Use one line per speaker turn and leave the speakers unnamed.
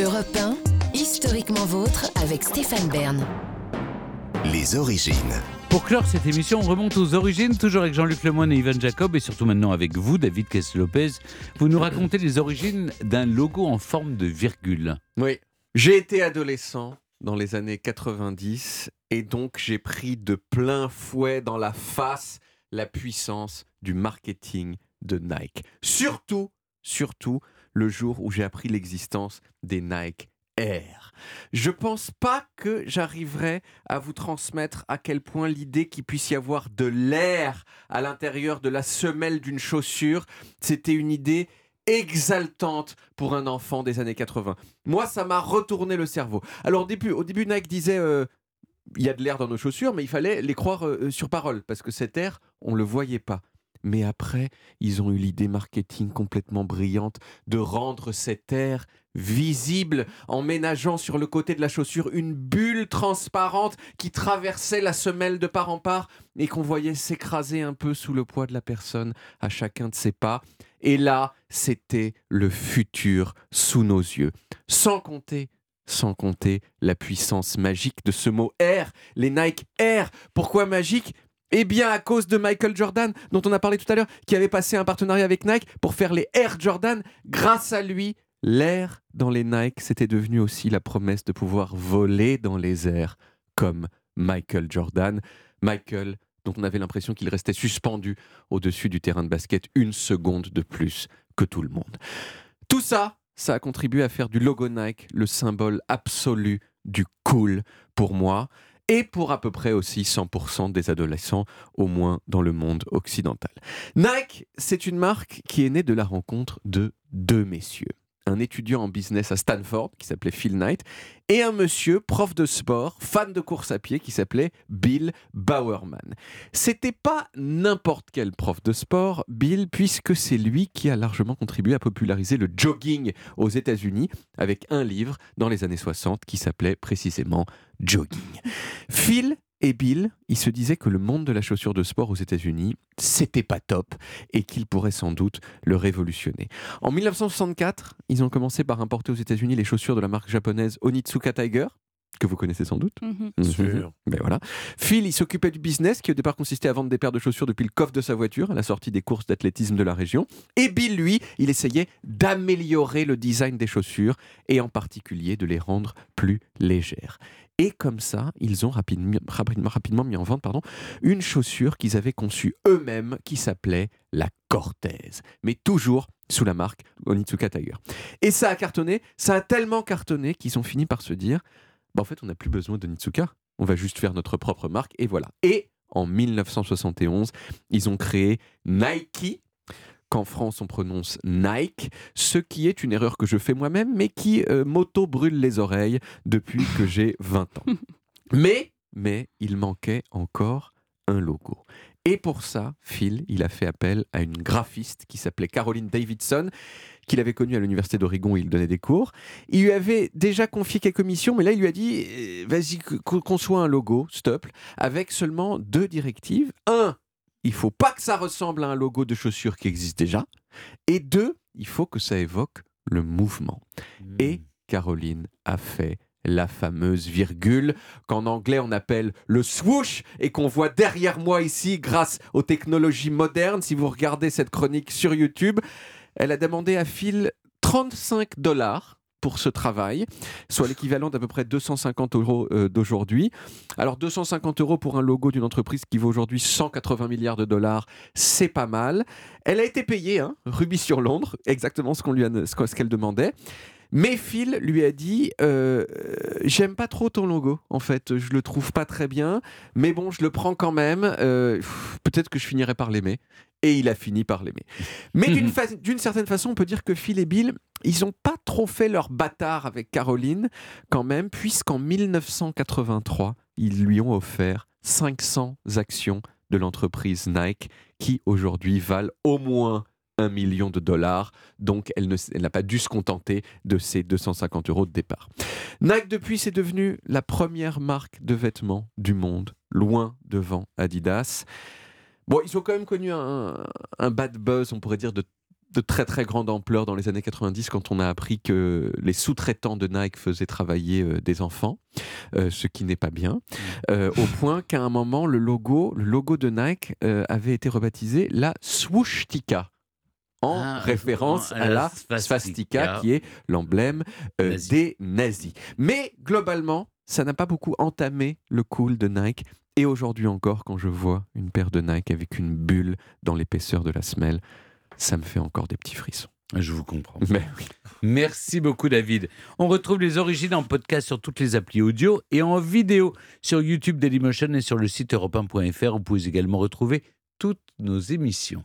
Europe 1, historiquement vôtre avec Stéphane Bern.
Les origines.
Pour clore cette émission, on remonte aux origines, toujours avec Jean-Luc Lemoyne et Ivan Jacob, et surtout maintenant avec vous, David Kess-Lopez. Vous nous racontez les origines d'un logo en forme de virgule.
Oui. J'ai été adolescent dans les années 90 et donc j'ai pris de plein fouet dans la face la puissance du marketing de Nike. Surtout, surtout le jour où j'ai appris l'existence des Nike Air. Je pense pas que j'arriverai à vous transmettre à quel point l'idée qu'il puisse y avoir de l'air à l'intérieur de la semelle d'une chaussure, c'était une idée exaltante pour un enfant des années 80. Moi, ça m'a retourné le cerveau. Alors au début, Nike disait euh, il y a de l'air dans nos chaussures, mais il fallait les croire euh, sur parole parce que cet air, on le voyait pas. Mais après, ils ont eu l'idée marketing complètement brillante de rendre cet air visible en ménageant sur le côté de la chaussure une bulle transparente qui traversait la semelle de part en part et qu'on voyait s'écraser un peu sous le poids de la personne à chacun de ses pas. Et là, c'était le futur sous nos yeux. Sans compter sans compter la puissance magique de ce mot Air, les Nike Air. Pourquoi magique? Eh bien, à cause de Michael Jordan, dont on a parlé tout à l'heure, qui avait passé un partenariat avec Nike pour faire les Air Jordan. Grâce à lui, l'air dans les Nike, c'était devenu aussi la promesse de pouvoir voler dans les airs, comme Michael Jordan. Michael, dont on avait l'impression qu'il restait suspendu au-dessus du terrain de basket une seconde de plus que tout le monde. Tout ça, ça a contribué à faire du logo Nike le symbole absolu du cool pour moi et pour à peu près aussi 100% des adolescents, au moins dans le monde occidental. Nike, c'est une marque qui est née de la rencontre de deux messieurs un étudiant en business à Stanford qui s'appelait Phil Knight et un monsieur prof de sport, fan de course à pied qui s'appelait Bill Bowerman. C'était pas n'importe quel prof de sport, Bill, puisque c'est lui qui a largement contribué à populariser le jogging aux États-Unis avec un livre dans les années 60 qui s'appelait précisément Jogging. Phil et Bill, ils se disaient que le monde de la chaussure de sport aux États-Unis, c'était pas top et qu'il pourrait sans doute le révolutionner. En 1964, ils ont commencé par importer aux États-Unis les chaussures de la marque japonaise Onitsuka Tiger, que vous connaissez sans doute.
Mhm.
Sûr. Mais voilà. Phil, il s'occupait du business qui au départ consistait à vendre des paires de chaussures depuis le coffre de sa voiture à la sortie des courses d'athlétisme de la région. Et Bill, lui, il essayait d'améliorer le design des chaussures et en particulier de les rendre plus légères. Et comme ça, ils ont rapidement, rapidement, rapidement mis en vente pardon, une chaussure qu'ils avaient conçue eux-mêmes qui s'appelait la Cortez, mais toujours sous la marque Onitsuka Tiger. Et ça a cartonné, ça a tellement cartonné qu'ils ont fini par se dire bah, en fait, on n'a plus besoin de Nitsuka, on va juste faire notre propre marque, et voilà. Et en 1971, ils ont créé Nike, qu'en France on prononce Nike, ce qui est une erreur que je fais moi-même, mais qui euh, m'auto-brûle les oreilles depuis que j'ai 20 ans. Mais, mais il manquait encore un logo. Et pour ça, Phil, il a fait appel à une graphiste qui s'appelait Caroline Davidson, qu'il avait connue à l'université d'Oregon, il donnait des cours. Il lui avait déjà confié quelques missions, mais là, il lui a dit euh, vas-y, co- conçois un logo, stop, avec seulement deux directives. Un, il faut pas que ça ressemble à un logo de chaussure qui existe déjà. Et deux, il faut que ça évoque le mouvement. Et Caroline a fait la fameuse virgule qu'en anglais on appelle le swoosh et qu'on voit derrière moi ici grâce aux technologies modernes. Si vous regardez cette chronique sur YouTube, elle a demandé à Phil 35 dollars pour ce travail, soit l'équivalent d'à peu près 250 euros euh, d'aujourd'hui. Alors 250 euros pour un logo d'une entreprise qui vaut aujourd'hui 180 milliards de dollars, c'est pas mal. Elle a été payée, hein, rubis sur Londres, exactement ce qu'elle demandait. Mais Phil lui a dit euh, euh, J'aime pas trop ton logo, en fait. Je le trouve pas très bien, mais bon, je le prends quand même. Euh, Peut-être que je finirai par l'aimer. Et il a fini par l'aimer. Mais d'une fa- d'une certaine façon, on peut dire que Phil et Bill, ils n'ont pas trop fait leur bâtard avec Caroline, quand même, puisqu'en 1983, ils lui ont offert 500 actions de l'entreprise Nike, qui aujourd'hui valent au moins un million de dollars. Donc, elle n'a pas dû se contenter de ces 250 euros de départ. Nike, depuis, c'est devenu la première marque de vêtements du monde, loin devant Adidas. Bon, ils ont quand même connu un, un bad buzz, on pourrait dire, de de très très grande ampleur dans les années 90 quand on a appris que les sous-traitants de Nike faisaient travailler euh, des enfants, euh, ce qui n'est pas bien, euh, au point qu'à un moment le logo, le logo de Nike avait été rebaptisé la Swooshtika en
Ah,
référence
à la swastika.
swastika qui est l'emblème euh,
Nazi.
des nazis. Mais globalement, ça n'a pas beaucoup entamé le cool de Nike. Et aujourd'hui encore, quand je vois une paire de Nike avec une bulle dans l'épaisseur de la semelle, ça me fait encore des petits frissons.
Je vous comprends.
Mais.
Merci beaucoup David. On retrouve les origines en podcast sur toutes les applis audio et en vidéo sur YouTube Dailymotion et sur le site europe1.fr. Vous pouvez également retrouver toutes nos émissions.